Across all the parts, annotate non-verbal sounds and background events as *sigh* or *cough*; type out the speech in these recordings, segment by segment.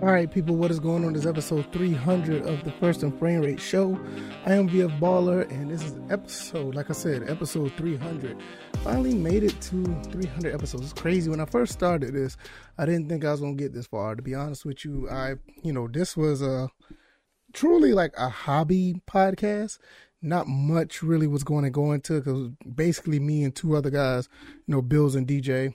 All right, people, what is going on? This is episode 300 of the First and Frame Rate Show. I am VF Baller, and this is episode, like I said, episode 300. Finally made it to 300 episodes. It's crazy. When I first started this, I didn't think I was going to get this far. To be honest with you, I, you know, this was a truly like a hobby podcast. Not much really was going to go into because basically me and two other guys, you know, Bills and DJ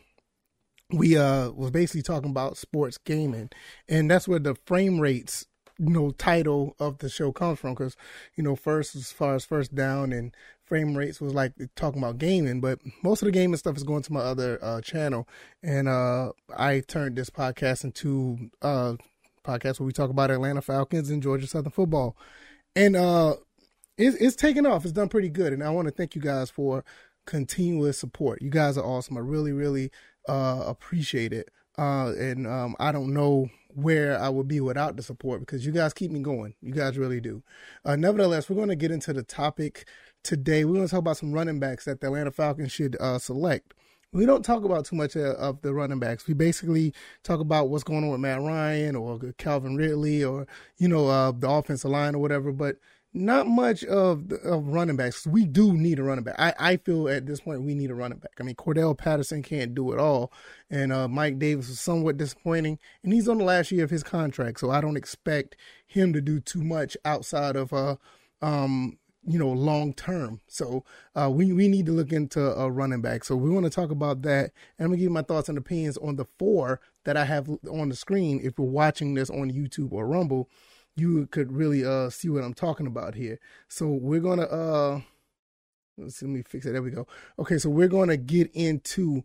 we uh was basically talking about sports gaming. And that's where the frame rates you know title of the show comes from. Because you know first as far as first down and frame rates was like talking about gaming but most of the gaming stuff is going to my other uh channel. And uh i turned this podcast into uh podcast where we talk about atlanta falcons and georgia southern football. And uh it's, it's taken off. It's done pretty good. And i want to thank you guys for continuous support. You guys are awesome. I really really uh, appreciate it. Uh, and um, I don't know where I would be without the support because you guys keep me going. You guys really do. Uh, nevertheless, we're going to get into the topic today. We're going to talk about some running backs that the Atlanta Falcons should uh, select. We don't talk about too much uh, of the running backs. We basically talk about what's going on with Matt Ryan or Calvin Ridley or you know uh, the offensive line or whatever. But not much of of running backs. We do need a running back. I, I feel at this point we need a running back. I mean, Cordarrelle Patterson can't do it all, and uh, Mike Davis was somewhat disappointing, and he's on the last year of his contract, so I don't expect him to do too much outside of uh um you know long term. So uh, we we need to look into a running back. So we want to talk about that, and I'm gonna give you my thoughts and opinions on the four that I have on the screen. If you're watching this on YouTube or Rumble you could really uh see what I'm talking about here. So we're gonna uh let's see, let me fix it. There we go. Okay, so we're gonna get into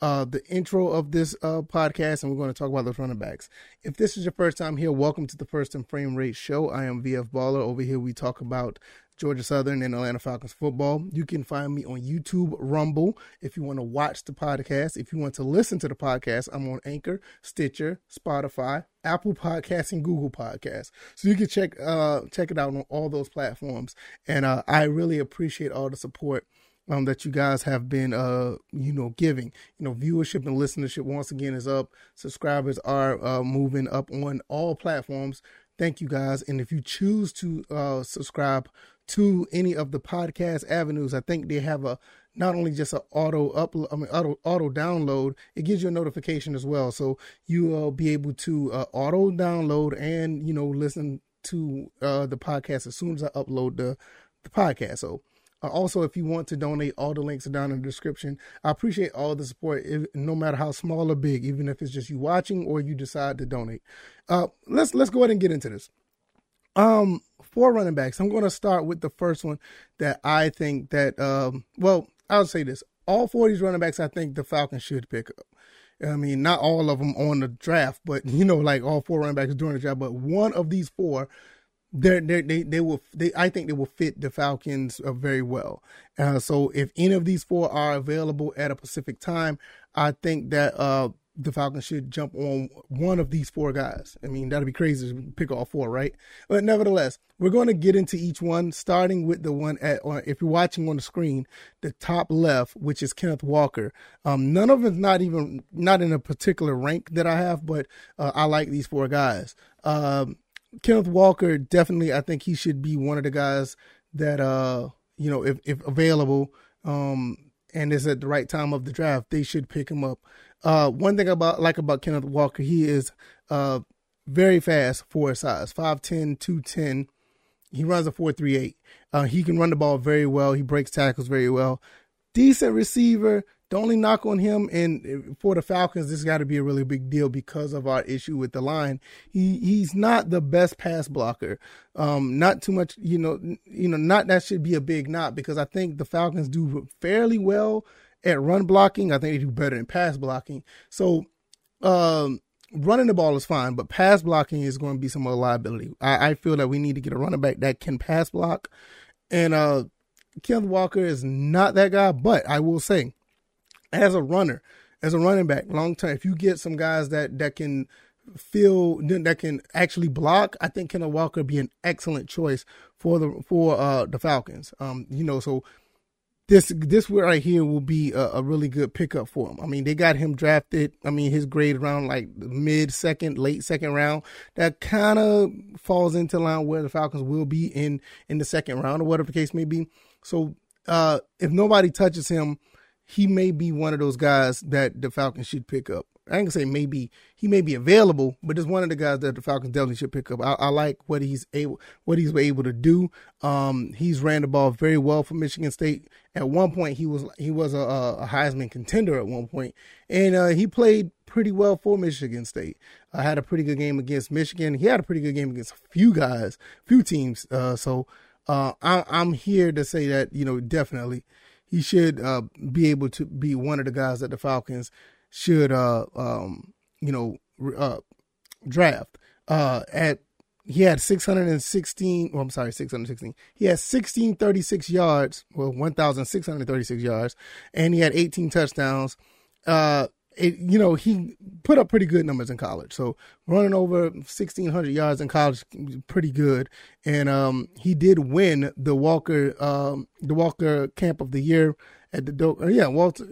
uh the intro of this uh podcast and we're going to talk about those running backs. If this is your first time here, welcome to the First and Frame Rate Show. I am VF Baller. Over here we talk about Georgia Southern and Atlanta Falcons football. You can find me on YouTube, Rumble, if you want to watch the podcast. If you want to listen to the podcast, I'm on Anchor, Stitcher, Spotify, Apple Podcasts, and Google Podcasts. So you can check uh check it out on all those platforms. And uh, I really appreciate all the support. Um, that you guys have been, uh, you know, giving. You know, viewership and listenership once again is up. Subscribers are uh, moving up on all platforms. Thank you guys. And if you choose to uh, subscribe to any of the podcast avenues. I think they have a not only just an auto upload, I mean auto auto download. It gives you a notification as well, so you will be able to uh, auto download and you know listen to uh, the podcast as soon as I upload the the podcast. So. Uh, also, if you want to donate, all the links are down in the description. I appreciate all the support, if, no matter how small or big, even if it's just you watching or you decide to donate. Uh, let's let's go ahead and get into this. Um, four running backs. I'm going to start with the first one that I think that, um, well, I'll say this. All four of these running backs, I think the Falcons should pick up. I mean, not all of them on the draft, but *laughs* you know, like all four running backs during the draft, but one of these four, they they they they will they I think they will fit the Falcons uh, very well. Uh, so if any of these four are available at a specific time, I think that uh the Falcons should jump on one of these four guys. I mean, that'd be crazy to pick all four, right? But nevertheless, we're going to get into each one, starting with the one at, or if you're watching on the screen, the top left, which is Kenneth Walker. Um, none of it's not even, not in a particular rank that I have, but uh, I like these four guys. Um, Kenneth Walker, definitely, I think he should be one of the guys that, uh, you know, if, if available, um, and is at the right time of the draft, they should pick him up. Uh, one thing about like about Kenneth Walker, he is uh very fast for his size, 5'10", 210. He runs a 4.38. Uh, he can run the ball very well. He breaks tackles very well. Decent receiver. The only knock on him and for the Falcons, this got to be a really big deal because of our issue with the line. He he's not the best pass blocker. Um, not too much, you know, you know, not that should be a big knock because I think the Falcons do fairly well at run blocking. I think they do better in pass blocking. So, um, running the ball is fine, but pass blocking is going to be some of liability. I, I, feel that we need to get a running back that can pass block. And uh, Kenneth Walker is not that guy, but I will say, as a runner, as a running back, long term, if you get some guys that that can feel that can actually block, I think Kenneth Walker be an excellent choice for the for uh the Falcons. Um, you know, so this this right here will be a, a, really good pickup for him. I mean, they got him drafted. I mean, his grade around like mid second, late second round. That kind of falls into line where the Falcons will be in in the second round or whatever the case may be. So, uh, if nobody touches him, he may be one of those guys that the Falcons should pick up. I ain't gonna say maybe he may be available, but it's one of the guys that the Falcons definitely should pick up. I, I like what he's able what he's able to do. Um, he's ran the ball very well for Michigan State. At one point, he was he was a, a Heisman contender at one point, and uh, he played pretty well for Michigan State. I uh, had a pretty good game against Michigan. He had a pretty good game against a few guys, few teams. Uh, so uh, I, I'm here to say that you know definitely he should uh, be able to be one of the guys that the Falcons should uh um you know uh draft. Uh at he had 616 well i'm sorry 616 he had 1636 yards well 1636 yards and he had 18 touchdowns. Uh it, you know he put up pretty good numbers in college so running over 1600 yards in college pretty good and um he did win the walker um the walker camp of the year at the. Uh, yeah, Walter.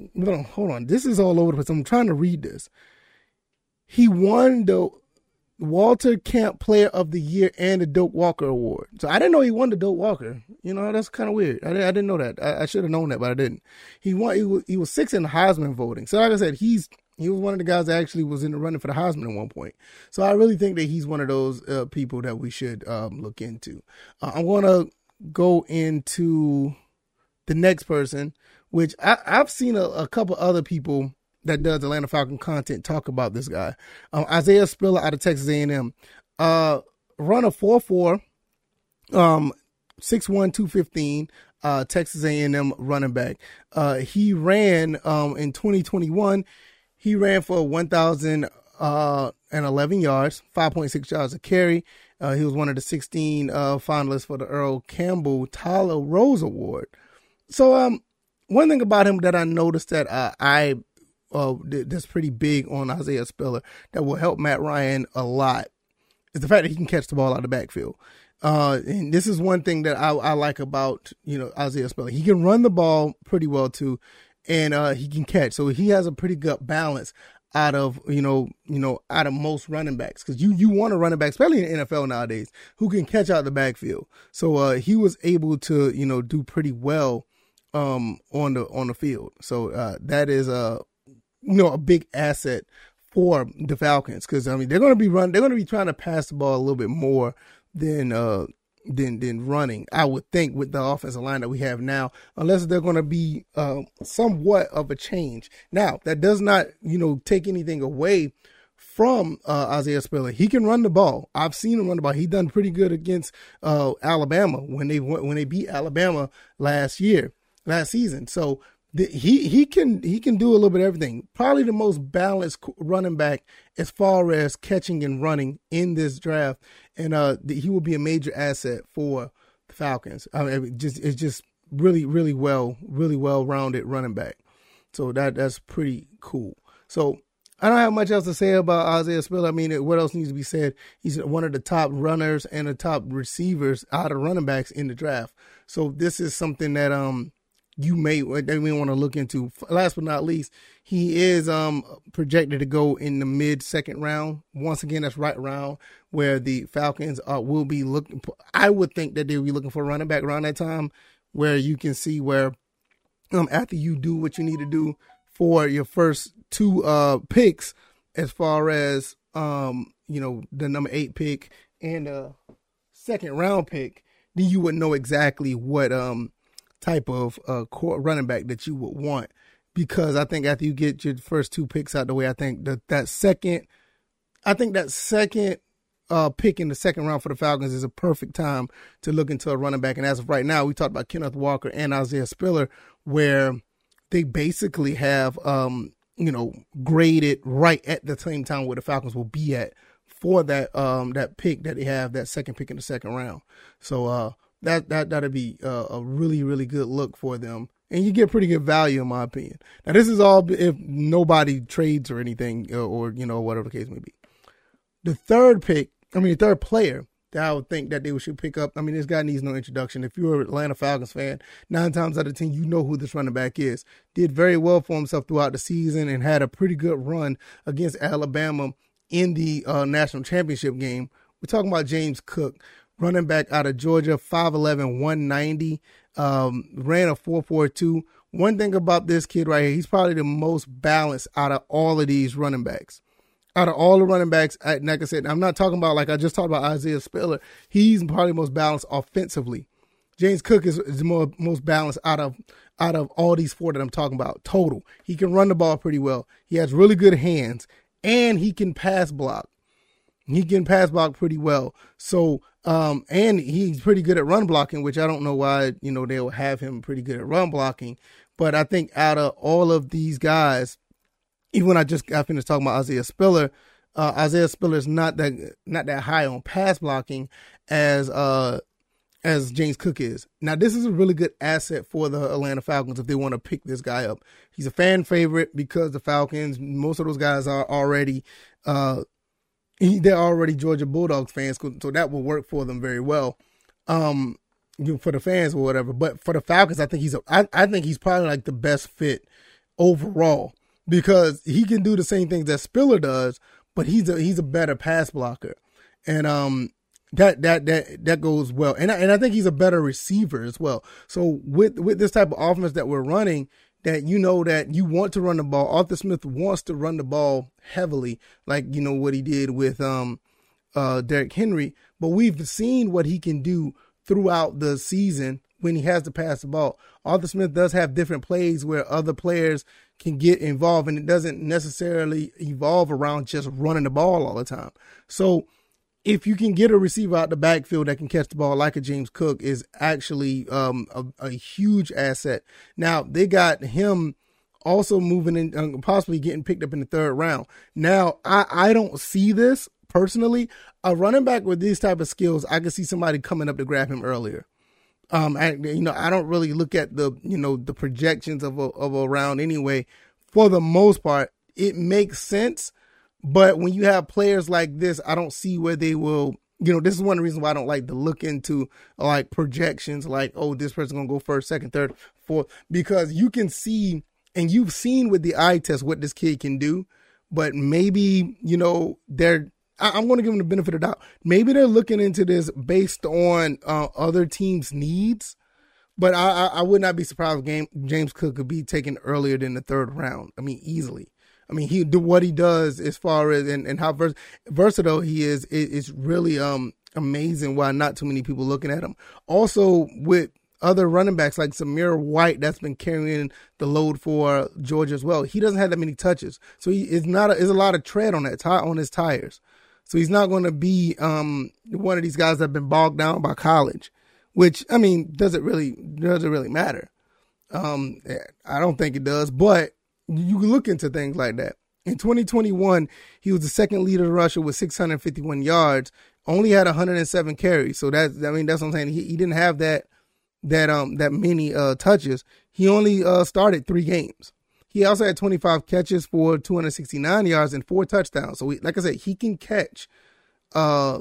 Hold on. This is all over the place. I'm trying to read this. He won the Walter Camp Player of the Year and the Doak Walker Award. So I didn't know he won the Doak Walker. You know, that's kind of weird. I, I, didn't know that. I, I should have known that, but I didn't. He won. He was, he was six in the Heisman voting. So like I said, he's he was one of the guys that actually was in the running for the Heisman at one point. So I really think that he's one of those uh, people that we should um, look into. Uh, I'm to go into the next person, which I, have seen a, a, couple other people that does Atlanta Falcon content talk about this guy. Um, Isaiah Spiller out of Texas A&M, uh, run a four four, um, six one two fifteen. Uh, Texas A&M running back. Uh, he ran um, in 2021. He ran for 1,011 uh, yards, 5.6 yards a carry. Uh, he was one of the 16 uh, finalists for the Earl Campbell Tyler Rose Award. So, um, one thing about him that I noticed that I uh, that's pretty big on Isaiah Spiller that will help Matt Ryan a lot is the fact that he can catch the ball out of the backfield. Uh, and this is one thing that I, I, like about you know Isaiah Spiller. He can run the ball pretty well too, and uh, he can catch. So he has a pretty good balance out of you know you know out of most running backs because you you want a running back, especially in the NFL nowadays, who can catch out the backfield. So uh, he was able to you know do pretty well um on the on the field. So uh, that is a you know a big asset for the Falcons because I mean they're going to be run they're going to be trying to pass the ball a little bit more than uh than than running. I would think with the offensive line that we have now, unless they're going to be uh, somewhat of a change. Now that does not you know take anything away from uh, Isaiah Spiller. He can run the ball. I've seen him run the ball. He done pretty good against uh, Alabama when they when they beat Alabama last year last season. So he he can he can do a little bit of everything. Probably the most balanced running back as far as catching and running in this draft, and uh, he will be a major asset for the Falcons. I mean, just it's just really really well really well rounded running back. So that that's pretty cool. So I don't have much else to say about Isaiah Spiller. I mean, what else needs to be said? He's one of the top runners and the top receivers out of running backs in the draft. So this is something that um you may they may want to look into. Last but not least, he is um projected to go in the mid second round. Once again, that's right around where the Falcons uh, will be looking. I would think that they'll be looking for running back around that time, where you can see where um after you do what you need to do for your first two uh picks, as far as um you know the number eight pick and uh second round pick, then you would know exactly what um type of uh, running back that you would want. Because I think after you get your first two picks out the way, I think that that second, I think that second uh, pick in the second round for the Falcons is a perfect time to look into a running back. And as of right now, we talked about Kenneth Walker and Isaiah Spiller, where they basically have, um, you know, graded right at the same time where the Falcons will be at for that um that pick that they have that second pick in the second round. So uh that that that'd be uh, a really really good look for them, and you get pretty good value in my opinion. Now this is all if nobody trades or anything, or, uh, or you know whatever the case may be. The third pick, I mean the third player that I would think that they should pick up. I mean, this guy needs no introduction. If you're an Atlanta Falcons fan, nine times out of ten, you know who this running back is. Did very well for himself throughout the season and had a pretty good run against Alabama in the uh, national championship game. We're talking about James Cook, running back out of Georgia, 5'11, 190, um, ran a 4'4'2. One thing about this kid right here, he's probably the most balanced out of all of these running backs out of all the running backs, like I said, I'm not talking about like I just talked about Isaiah Spiller. He's probably the most balanced offensively. James Cook is, is the more, most balanced out of out of all these four that I'm talking about. Total, he can run the ball pretty well. He has really good hands, and he can pass block. He can pass block pretty well. So, um, and he's pretty good at run blocking, which I don't know why you know they'll have him pretty good at run blocking. But I think out of all of these guys, even when I just got finished talking about Isaiah Spiller, uh, Isaiah Spiller is not that not that high on pass blocking as uh as James Cook is. Now this is a really good asset for the Atlanta Falcons if they want to pick this guy up. He's a fan favorite because the Falcons, most of those guys are already uh they're already Georgia Bulldogs fans, so that will work for them very well. Um for the fans or whatever. But for the Falcons, I think he's a, I, I think he's probably like the best fit overall because he can do the same things that Spiller does, but he's a he's a better pass blocker, and um that that that that goes well, and I, and I think he's a better receiver as well. So with with this type of offense that we're running, that you know that you want to run the ball. Arthur Smith wants to run the ball heavily, like you know what he did with um uh Derrick Henry, but we've seen what he can do throughout the season when he has to pass the ball. Arthur Smith does have different plays where other players can get involved, and it doesn't necessarily evolve around just running the ball all the time. So, if you can get a receiver out the backfield that can catch the ball like a James Cook, is actually um, a, a, huge asset. Now they got him also moving in, um, possibly getting picked up in the third round. Now I I don't see this personally. A running back with these type of skills, I can see somebody coming up to grab him earlier. Um, I, you know, I don't really look at the, you know, the projections of a, of a round anyway. For the most part, it makes sense. But when you have players like this, I don't see where they will, you know, this is one of the reasons why I don't like to look into like projections, like, oh, this person's to go first, second, third, fourth, because you can see, and you've seen with the eye test what this kid can do. But maybe, you know, they're I, am going to give them the benefit of the doubt. Maybe they're looking into this based on uh, other teams' needs, but I, I, I, would not be surprised if Game, James Cook could be taken earlier than the third round. I mean, easily. I mean, he do what he does as far as and, and how vers- versatile he is is really um amazing. Why not too many people looking at him. Also with other running backs like Zamir White that's been carrying the load for Georgia as well. He doesn't have that many touches, so he is not. A, is a lot of tread on that on his tires. So he's not going to be um, one of these guys that have been bogged down by college, which I mean doesn't really doesn't really matter. Um, I don't think it does, but you can look into things like that. In 2021, he was the second leader in rushing with 651 yards, only had 107 carries. So that's I mean that's what I'm saying. He, he didn't have that that um that many uh touches. He only uh started three games. He also had 25 catches for 269 yards and four touchdowns. So, he, like I said, he can catch. Uh,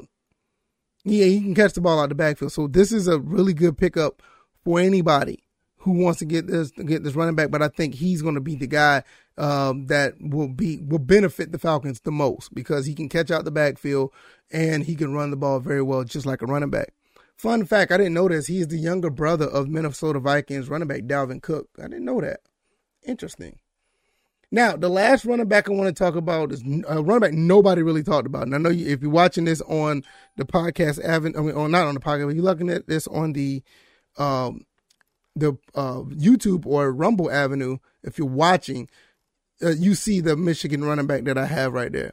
yeah, he can catch the ball out the backfield. So this is a really good pickup for anybody who wants to get this get this running back. But I think he's going to be the guy um, that will be will benefit the Falcons the most because he can catch out the backfield and he can run the ball very well, just like a running back. Fun fact: I didn't know this. He's the younger brother of Minnesota Vikings running back Dalvin Cook. I didn't know that. Interesting. Now, the last running back I want to talk about is a running back nobody really talked about. And I know you, if you're watching this on the podcast, I mean, or not on the podcast, but you're looking at this on the um, the uh, YouTube or Rumble Avenue. If you're watching, uh, you see the Michigan running back that I have right there.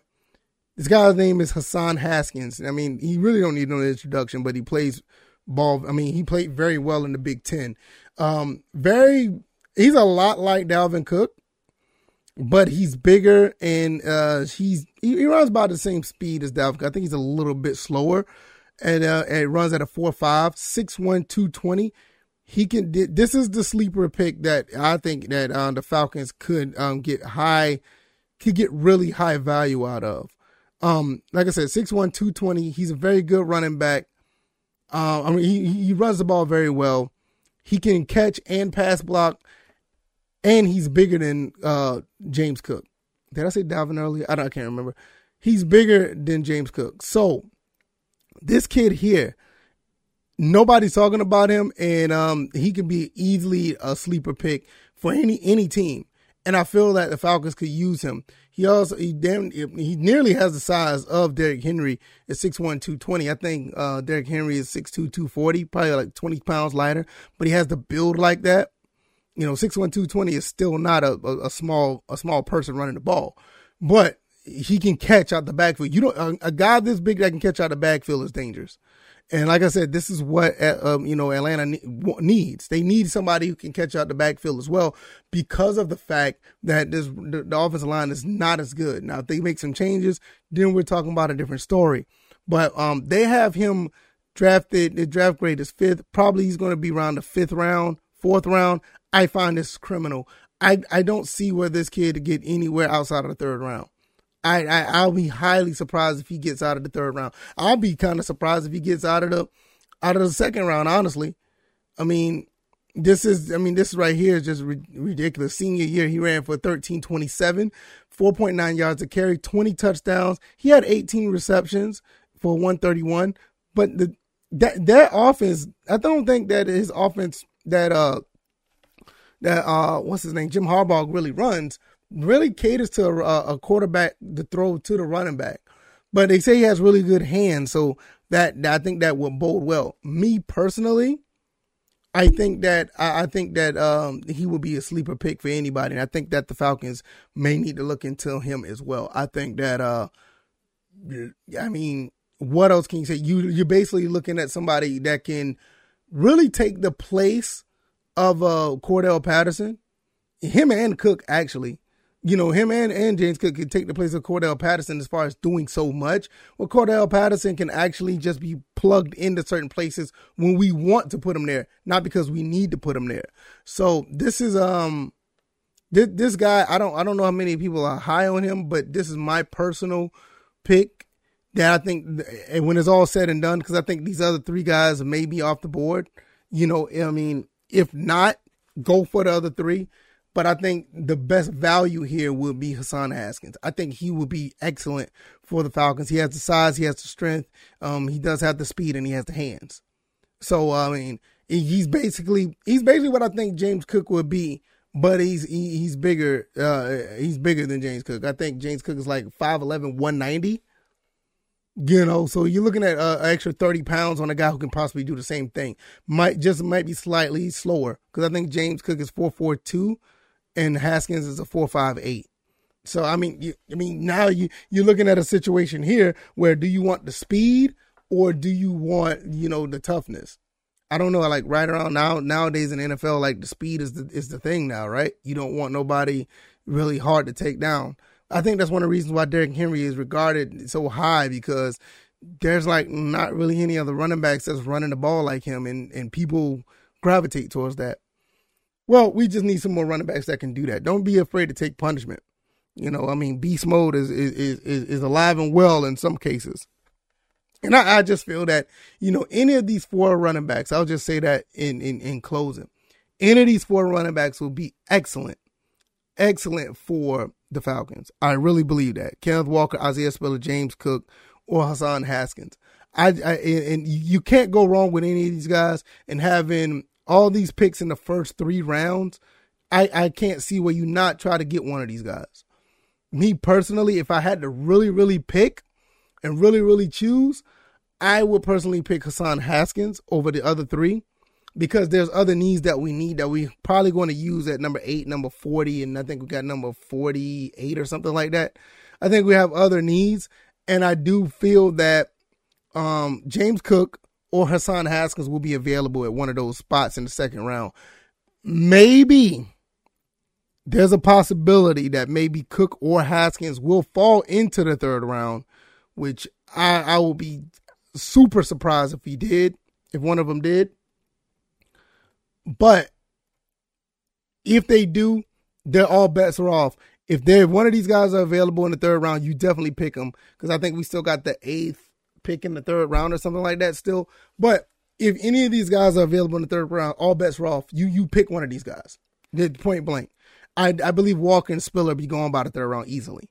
This guy's name is Hassan Haskins. I mean, he really don't need no introduction, but he plays ball. I mean, he played very well in the Big Ten. Um, very, he's a lot like Dalvin Cook but he's bigger and uh, he's he, he, runs about the same speed as Dalvin. I think he's a little bit slower, and, uh, and runs at a four five six one two twenty. He can. This is the sleeper pick that I think that um, the Falcons could um, get high, could get really high value out of. Um, like I said, 6'1", 220. He's a very good running back. Uh, I mean, he, he runs the ball very well. He can catch and pass block, and he's bigger than uh, James Cook. Did I say Dalvin earlier? I, I can't remember. He's bigger than James Cook. So this kid here, nobody's talking about him, and um, he could be easily a sleeper pick for any any team. And I feel that the Falcons could use him. He also he damn he nearly has the size of Derrick Henry at 6'1", 220. I think uh, Derrick Henry is 6'2", 240, probably like 20 pounds lighter, but he has the build like that. You know, 6'1", 220 is still not a, a, a small a small person running the ball. But he can catch out the backfield. You don't a, a, guy this big that can catch out the backfield is dangerous. And like I said, this is what uh, um, you know Atlanta needs. They need somebody who can catch out the backfield as well, because of the fact that this the, the offensive line is not as good. Now, if they make some changes, then we're talking about a different story. But um, they have him drafted. The draft grade is fifth. Probably he's going to be around the fifth round, fourth round. I find this criminal. I I don't see where this kid to get anywhere outside of the third round. I, I I'll be highly surprised if he gets out of the third round. I'll be kind of surprised if he gets out of the out of the second round. Honestly, I mean, this is I mean this right here is just ridiculous. Senior year, he ran for thirteen twenty seven, four point nine yards a carry, twenty touchdowns. He had eighteen receptions for one thirty one. But the that that offense, I don't think that his offense that uh that uh what's his name Jim Harbaugh really runs really caters to a, a quarterback to throw to the running back. But they say he has really good hands, so that I think that would bode well. Me personally, I think that I think that um, he will be a sleeper pick for anybody, and I think that the Falcons may need to look into him as well. I think that uh, I mean, what else can you say? You you're basically looking at somebody that can really take the place of uh, Cordarrelle Patterson, him and Cook actually you know, him and, and James Cook could take the place of Cordarrelle Patterson as far as doing so much. Well, Cordarrelle Patterson can actually just be plugged into certain places when we want to put him there, not because we need to put him there. So this is um this, this guy, I don't I don't know how many people are high on him, but this is my personal pick that I think and when it's all said and done, because I think these other three guys may be off the board. You know, I mean, if not, go for the other three but I think the best value here would be Hassan Haskins. I think he would be excellent for the Falcons. He has the size, he has the strength, um, he does have the speed, and he has the hands. So I mean, he's basically he's basically what I think James Cook would be, but he's he, he's bigger. Uh, he's bigger than James Cook. I think James Cook is like 5'11", 190. You know, so you're looking at uh, an extra 30 pounds on a guy who can possibly do the same thing. Might just might be slightly slower because I think James Cook is 4'4", and Haskins is a four five eight. So I mean, you, I mean now you you're looking at a situation here where do you want the speed or do you want you know the toughness? I don't know. Like right around now nowadays in NFL, like the speed is the is the thing now, right? You don't want nobody really hard to take down. I think that's one of the reasons why Derrick Henry is regarded so high because there's like not really any other running backs that's running the ball like him, and and people gravitate towards that. Well, we just need some more running backs that can do that. Don't be afraid to take punishment. You know, I mean, beast mode is is is, is alive and well in some cases. And I, I just feel that, you know, any of these four running backs, I'll just say that in, in, in closing, any of these four running backs will be excellent, excellent for the Falcons. I really believe that. Kenneth Walker, Isaiah Spiller, James Cook, or Hassan Haskins. I, I and you can't go wrong with any of these guys and having all these picks in the first three rounds, I, I can't see where you not try to get one of these guys. Me personally, if I had to really, really pick and really, really choose, I would personally pick Hassan Haskins over the other three because there's other needs that we need that we probably going to use at number eight, number 40, and I think we got number 48 or something like that. I think we have other needs. And I do feel that um, James Cook or Hassan Haskins will be available at one of those spots in the second round. Maybe there's a possibility that maybe Cook or Haskins will fall into the third round, which I, I will be super surprised if he did, if one of them did. But if they do, they're all bets are off. if they're one of these guys are available in the third round, you definitely pick them because I think we still got the eighth pick in the third round or something like that still. But if any of these guys are available in the third round, all bets are off. You you pick one of these guys. Point blank. I I believe Walker and Spiller be going by the third round easily.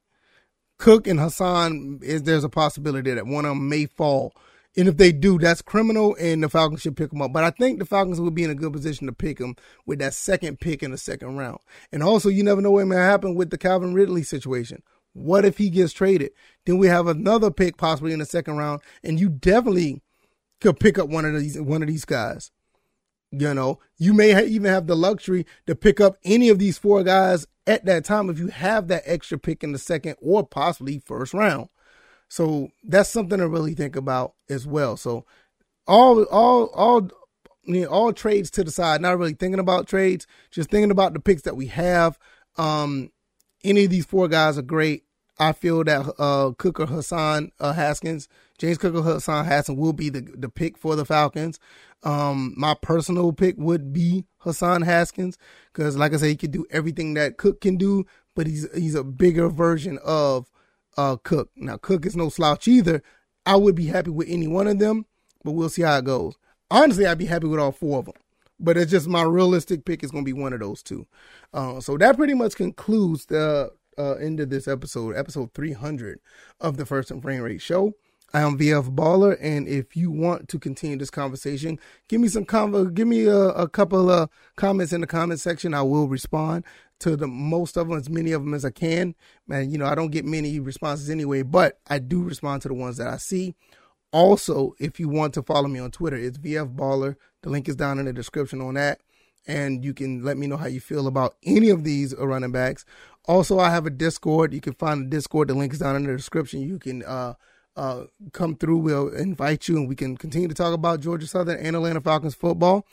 Cook and Hassan is there's a possibility that one of them may fall. And if they do, that's criminal, and the Falcons should pick them up. But I think the Falcons will be in a good position to pick them with that second pick in the second round. And also, you never know what may happen with the Calvin Ridley situation. What if he gets traded? Then we have another pick possibly in the second round, and you definitely could pick up one of these one of these guys. You know, you may ha- even have the luxury to pick up any of these four guys at that time if you have that extra pick in the second or possibly first round. So that's something to really think about as well. So all all all you know, all trades to the side, not really thinking about trades, just thinking about the picks that we have. Um, any of these four guys are great. I feel that uh, Cook or Hassan uh, Haskins, James Cook or Hassan Haskins will be the, the pick for the Falcons. Um, my personal pick would be Hassan Haskins because, like I said, he can do everything that Cook can do, but he's he's a bigger version of uh, Cook. Now, Cook is no slouch either. I would be happy with any one of them, but we'll see how it goes. Honestly, I'd be happy with all four of them but it's just my realistic pick is going to be one of those two. Uh, so that pretty much concludes the uh, end of this episode, episode 300 of the First and Frame Rate Show. I am VF Baller, and if you want to continue this conversation, give me some convo, give me a, a couple of comments in the comment section. I will respond to the most of them, as many of them as I can. Man, you know, I don't get many responses anyway, but I do respond to the ones that I see. Also, if you want to follow me on Twitter, it's VF Baller. The link is down in the description on that. And you can let me know how you feel about any of these running backs. Also, I have a Discord. You can find the Discord. The link is down in the description. You can uh, uh, come through. We'll invite you and we can continue to talk about Georgia Southern and Atlanta Falcons football.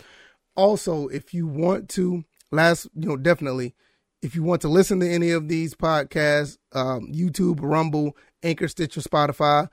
Also, if you want to, last, you know, definitely, if you want to listen to any of these podcasts, um, YouTube, Rumble, Anchor, Stitcher, Spotify,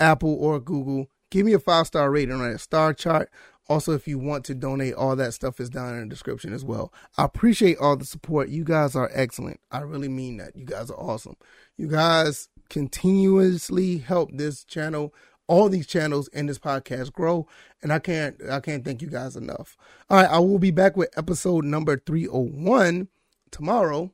Apple, or Google, give me a five star rating on that star chart. Also, if you want to donate, all that stuff is down in the description as well. I appreciate all the support. You guys are excellent. I really mean that. You guys are awesome. You guys continuously help this channel, all these channels and this podcast grow. And I can't I can't thank you guys enough. All right, I will be back with episode number 301 tomorrow.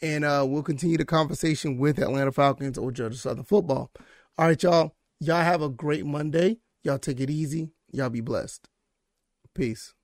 And uh, we'll continue the conversation with Atlanta Falcons or Georgia Southern football. All right, y'all. Y'all have a great Monday. Y'all take it easy. Y'all be blessed. Peace.